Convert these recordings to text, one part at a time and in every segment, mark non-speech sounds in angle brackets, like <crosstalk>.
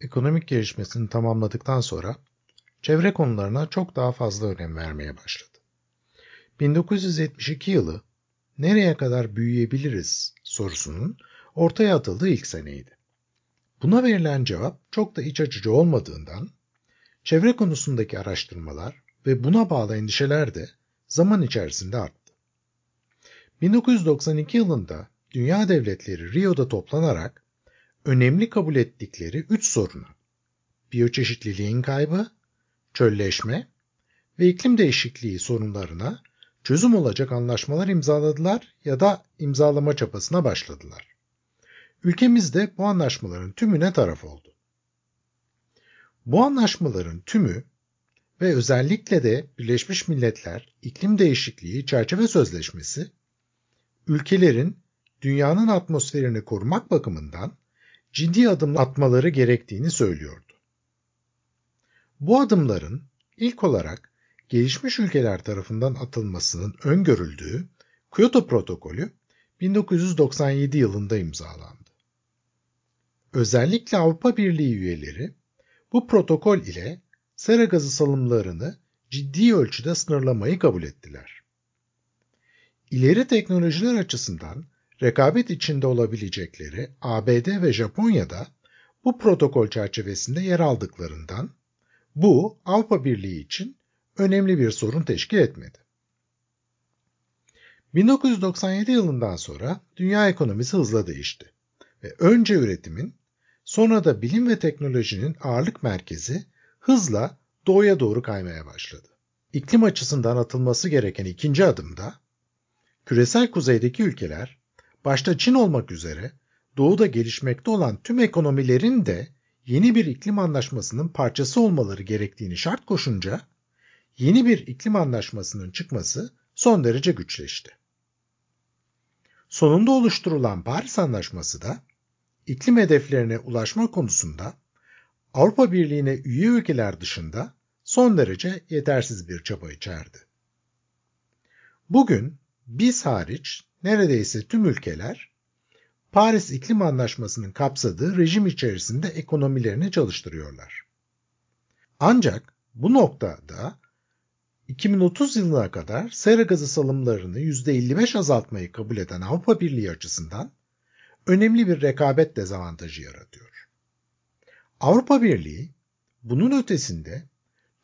ekonomik gelişmesini tamamladıktan sonra çevre konularına çok daha fazla önem vermeye başladı. 1972 yılı nereye kadar büyüyebiliriz sorusunun ortaya atıldığı ilk seneydi. Buna verilen cevap çok da iç açıcı olmadığından çevre konusundaki araştırmalar ve buna bağlı endişeler de zaman içerisinde arttı. 1992 yılında dünya devletleri Rio'da toplanarak önemli kabul ettikleri üç sorunu biyoçeşitliliğin kaybı, çölleşme ve iklim değişikliği sorunlarına çözüm olacak anlaşmalar imzaladılar ya da imzalama çabasına başladılar. Ülkemiz de bu anlaşmaların tümüne taraf oldu. Bu anlaşmaların tümü ve özellikle de Birleşmiş Milletler İklim Değişikliği Çerçeve Sözleşmesi, ülkelerin dünyanın atmosferini korumak bakımından ciddi adım atmaları gerektiğini söylüyordu. Bu adımların ilk olarak gelişmiş ülkeler tarafından atılmasının öngörüldüğü Kyoto Protokolü 1997 yılında imzalandı. Özellikle Avrupa Birliği üyeleri bu protokol ile sera gazı salımlarını ciddi ölçüde sınırlamayı kabul ettiler. İleri teknolojiler açısından rekabet içinde olabilecekleri ABD ve Japonya'da bu protokol çerçevesinde yer aldıklarından bu Avrupa Birliği için önemli bir sorun teşkil etmedi. 1997 yılından sonra dünya ekonomisi hızla değişti ve önce üretimin sonra da bilim ve teknolojinin ağırlık merkezi hızla doğuya doğru kaymaya başladı. İklim açısından atılması gereken ikinci adımda küresel kuzeydeki ülkeler başta Çin olmak üzere doğuda gelişmekte olan tüm ekonomilerin de yeni bir iklim anlaşmasının parçası olmaları gerektiğini şart koşunca yeni bir iklim anlaşmasının çıkması son derece güçleşti. Sonunda oluşturulan Paris Anlaşması da iklim hedeflerine ulaşma konusunda Avrupa Birliği'ne üye ülkeler dışında son derece yetersiz bir çaba içerdi. Bugün biz hariç neredeyse tüm ülkeler Paris İklim Anlaşması'nın kapsadığı rejim içerisinde ekonomilerini çalıştırıyorlar. Ancak bu noktada 2030 yılına kadar sera gazı salımlarını %55 azaltmayı kabul eden Avrupa Birliği açısından önemli bir rekabet dezavantajı yaratıyor. Avrupa Birliği bunun ötesinde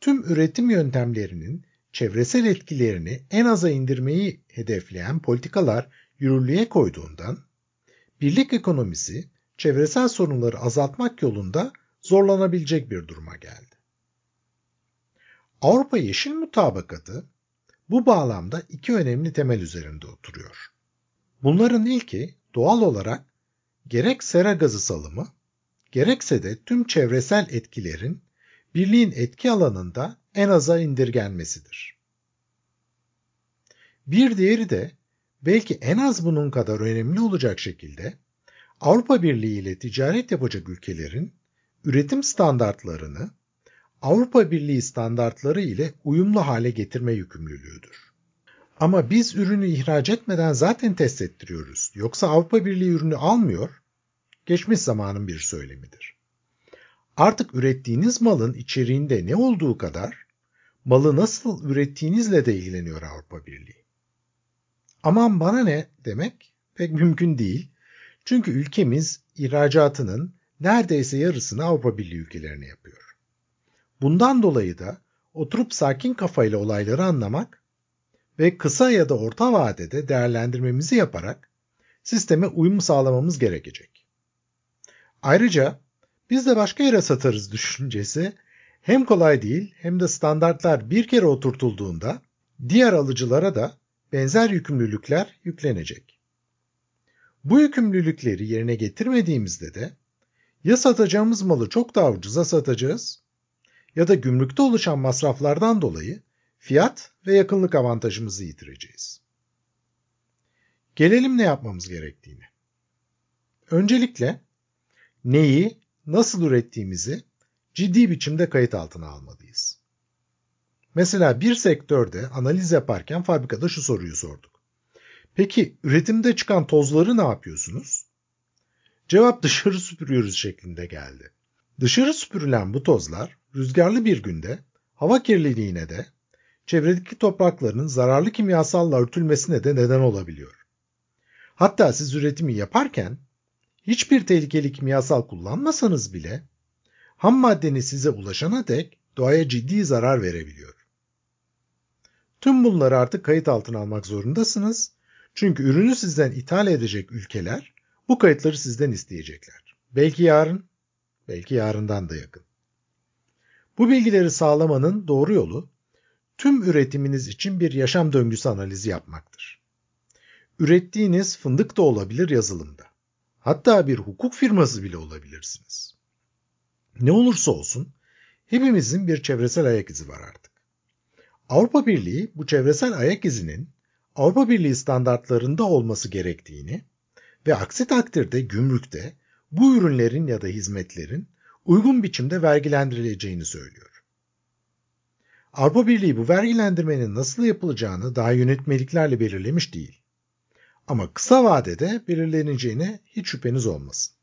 tüm üretim yöntemlerinin çevresel etkilerini en aza indirmeyi hedefleyen politikalar yürürlüğe koyduğundan birlik ekonomisi çevresel sorunları azaltmak yolunda zorlanabilecek bir duruma geldi. Avrupa Yeşil Mutabakatı bu bağlamda iki önemli temel üzerinde oturuyor. Bunların ilki doğal olarak gerek sera gazı salımı, gerekse de tüm çevresel etkilerin birliğin etki alanında en aza indirgenmesidir. Bir diğeri de belki en az bunun kadar önemli olacak şekilde Avrupa Birliği ile ticaret yapacak ülkelerin üretim standartlarını Avrupa Birliği standartları ile uyumlu hale getirme yükümlülüğüdür. Ama biz ürünü ihraç etmeden zaten test ettiriyoruz. Yoksa Avrupa Birliği ürünü almıyor, geçmiş zamanın bir söylemidir. Artık ürettiğiniz malın içeriğinde ne olduğu kadar malı nasıl ürettiğinizle de ilgileniyor Avrupa Birliği. Aman bana ne demek pek mümkün değil. Çünkü ülkemiz ihracatının neredeyse yarısını Avrupa Birliği ülkelerine yapıyor. Bundan dolayı da oturup sakin kafayla olayları anlamak ve kısa ya da orta vadede değerlendirmemizi yaparak sisteme uyum sağlamamız gerekecek. Ayrıca biz de başka yere satarız <laughs> düşüncesi hem kolay değil hem de standartlar bir kere oturtulduğunda diğer alıcılara da benzer yükümlülükler yüklenecek. Bu yükümlülükleri yerine getirmediğimizde de ya satacağımız malı çok daha ucuza satacağız ya da gümrükte oluşan masraflardan dolayı fiyat ve yakınlık avantajımızı yitireceğiz. Gelelim ne yapmamız gerektiğine. Öncelikle neyi, nasıl ürettiğimizi ciddi biçimde kayıt altına almalıyız. Mesela bir sektörde analiz yaparken fabrikada şu soruyu sorduk. Peki üretimde çıkan tozları ne yapıyorsunuz? Cevap dışarı süpürüyoruz şeklinde geldi. Dışarı süpürülen bu tozlar rüzgarlı bir günde hava kirliliğine de çevredeki toprakların zararlı kimyasalla örtülmesine de neden olabiliyor. Hatta siz üretimi yaparken hiçbir tehlikeli kimyasal kullanmasanız bile ham maddeniz size ulaşana dek doğaya ciddi zarar verebiliyor. Tüm bunları artık kayıt altına almak zorundasınız. Çünkü ürünü sizden ithal edecek ülkeler bu kayıtları sizden isteyecekler. Belki yarın, belki yarından da yakın. Bu bilgileri sağlamanın doğru yolu tüm üretiminiz için bir yaşam döngüsü analizi yapmaktır. Ürettiğiniz fındık da olabilir yazılımda. Hatta bir hukuk firması bile olabilirsiniz. Ne olursa olsun hepimizin bir çevresel ayak izi var artık. Avrupa Birliği bu çevresel ayak izinin Avrupa Birliği standartlarında olması gerektiğini ve aksi takdirde gümrükte bu ürünlerin ya da hizmetlerin uygun biçimde vergilendirileceğini söylüyor. Avrupa Birliği bu vergilendirmenin nasıl yapılacağını daha yönetmeliklerle belirlemiş değil. Ama kısa vadede belirleneceğine hiç şüpheniz olmasın.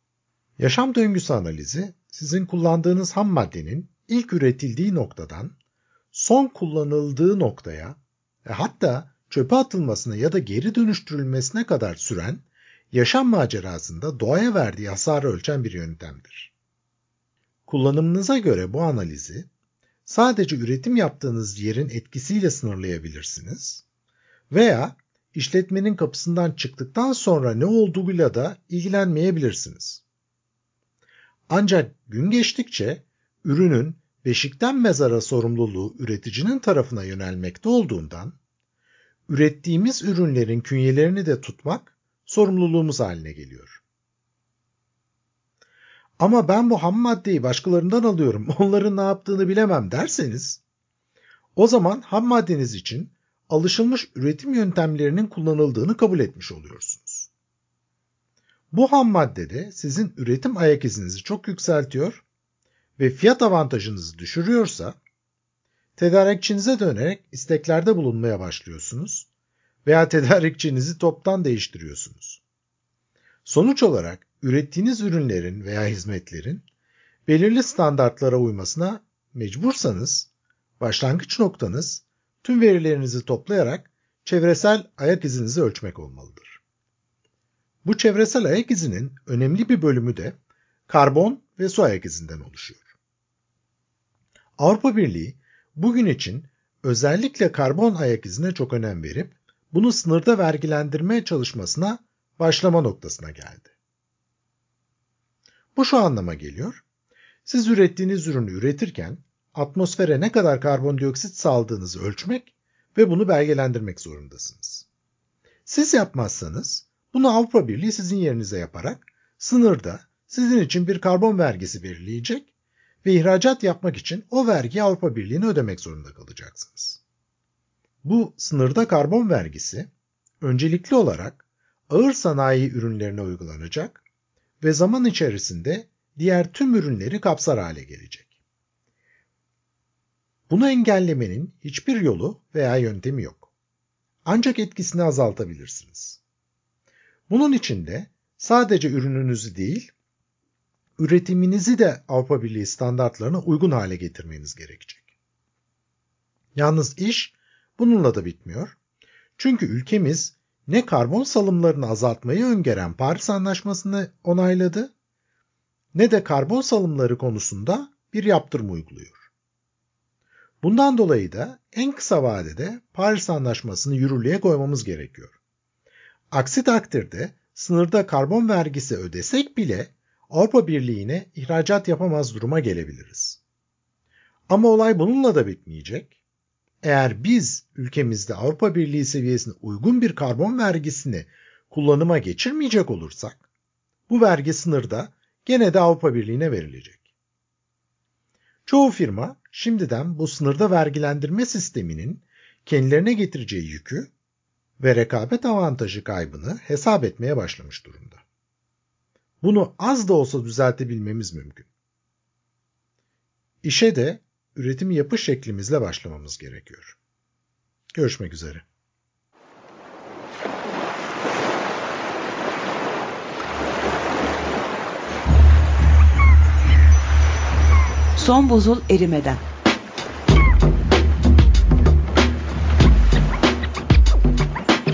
Yaşam döngüsü analizi sizin kullandığınız ham maddenin ilk üretildiği noktadan son kullanıldığı noktaya ve hatta çöpe atılmasına ya da geri dönüştürülmesine kadar süren yaşam macerasında doğaya verdiği hasarı ölçen bir yöntemdir. Kullanımınıza göre bu analizi sadece üretim yaptığınız yerin etkisiyle sınırlayabilirsiniz veya işletmenin kapısından çıktıktan sonra ne olduğuyla da ilgilenmeyebilirsiniz. Ancak gün geçtikçe ürünün beşikten mezara sorumluluğu üreticinin tarafına yönelmekte olduğundan ürettiğimiz ürünlerin künyelerini de tutmak sorumluluğumuz haline geliyor. Ama ben bu ham maddeyi başkalarından alıyorum, <laughs> onların ne yaptığını bilemem derseniz, o zaman ham maddeniz için alışılmış üretim yöntemlerinin kullanıldığını kabul etmiş oluyorsunuz. Bu ham maddede sizin üretim ayak izinizi çok yükseltiyor ve fiyat avantajınızı düşürüyorsa, tedarikçinize dönerek isteklerde bulunmaya başlıyorsunuz veya <laughs> tedarikçinizi toptan değiştiriyorsunuz. Sonuç olarak ürettiğiniz ürünlerin veya hizmetlerin belirli standartlara uymasına mecbursanız, başlangıç noktanız tüm verilerinizi toplayarak çevresel ayak izinizi ölçmek olmalıdır. Bu çevresel ayak izinin önemli bir bölümü de karbon ve su ayak izinden oluşuyor. Avrupa Birliği bugün için özellikle karbon ayak izine çok önem verip bunu sınırda vergilendirmeye çalışmasına başlama noktasına geldi. Bu şu anlama geliyor. Siz ürettiğiniz ürünü üretirken atmosfere ne kadar karbondioksit saldığınızı ölçmek ve bunu belgelendirmek zorundasınız. Siz yapmazsanız bunu Avrupa Birliği sizin yerinize yaparak sınırda sizin için bir karbon vergisi belirleyecek ve ihracat yapmak için o vergiyi Avrupa Birliği'ne ödemek zorunda kalacaksınız. Bu sınırda karbon vergisi öncelikli olarak ağır sanayi ürünlerine uygulanacak ve zaman içerisinde diğer tüm ürünleri kapsar hale gelecek. Bunu engellemenin hiçbir yolu veya yöntemi yok. Ancak etkisini azaltabilirsiniz. Bunun için de sadece ürününüzü değil, üretiminizi de Avrupa Birliği standartlarına uygun hale getirmeniz gerekecek. Yalnız iş bununla da bitmiyor. Çünkü ülkemiz ne karbon salımlarını azaltmayı öngören Paris Anlaşması'nı onayladı ne de karbon salımları konusunda bir yaptırım uyguluyor. Bundan dolayı da en kısa vadede Paris Anlaşması'nı yürürlüğe koymamız gerekiyor. Aksi takdirde sınırda karbon vergisi ödesek bile Avrupa Birliği'ne ihracat yapamaz duruma gelebiliriz. Ama olay bununla da bitmeyecek. Eğer biz ülkemizde Avrupa Birliği seviyesine uygun bir karbon vergisini kullanıma geçirmeyecek olursak, bu vergi sınırda gene de Avrupa Birliği'ne verilecek. Çoğu firma şimdiden bu sınırda vergilendirme sisteminin kendilerine getireceği yükü ve rekabet avantajı kaybını hesap etmeye başlamış durumda. Bunu az da olsa düzeltebilmemiz mümkün. İşe de üretim yapış şeklimizle başlamamız gerekiyor. Görüşmek üzere. Son buzul erimeden.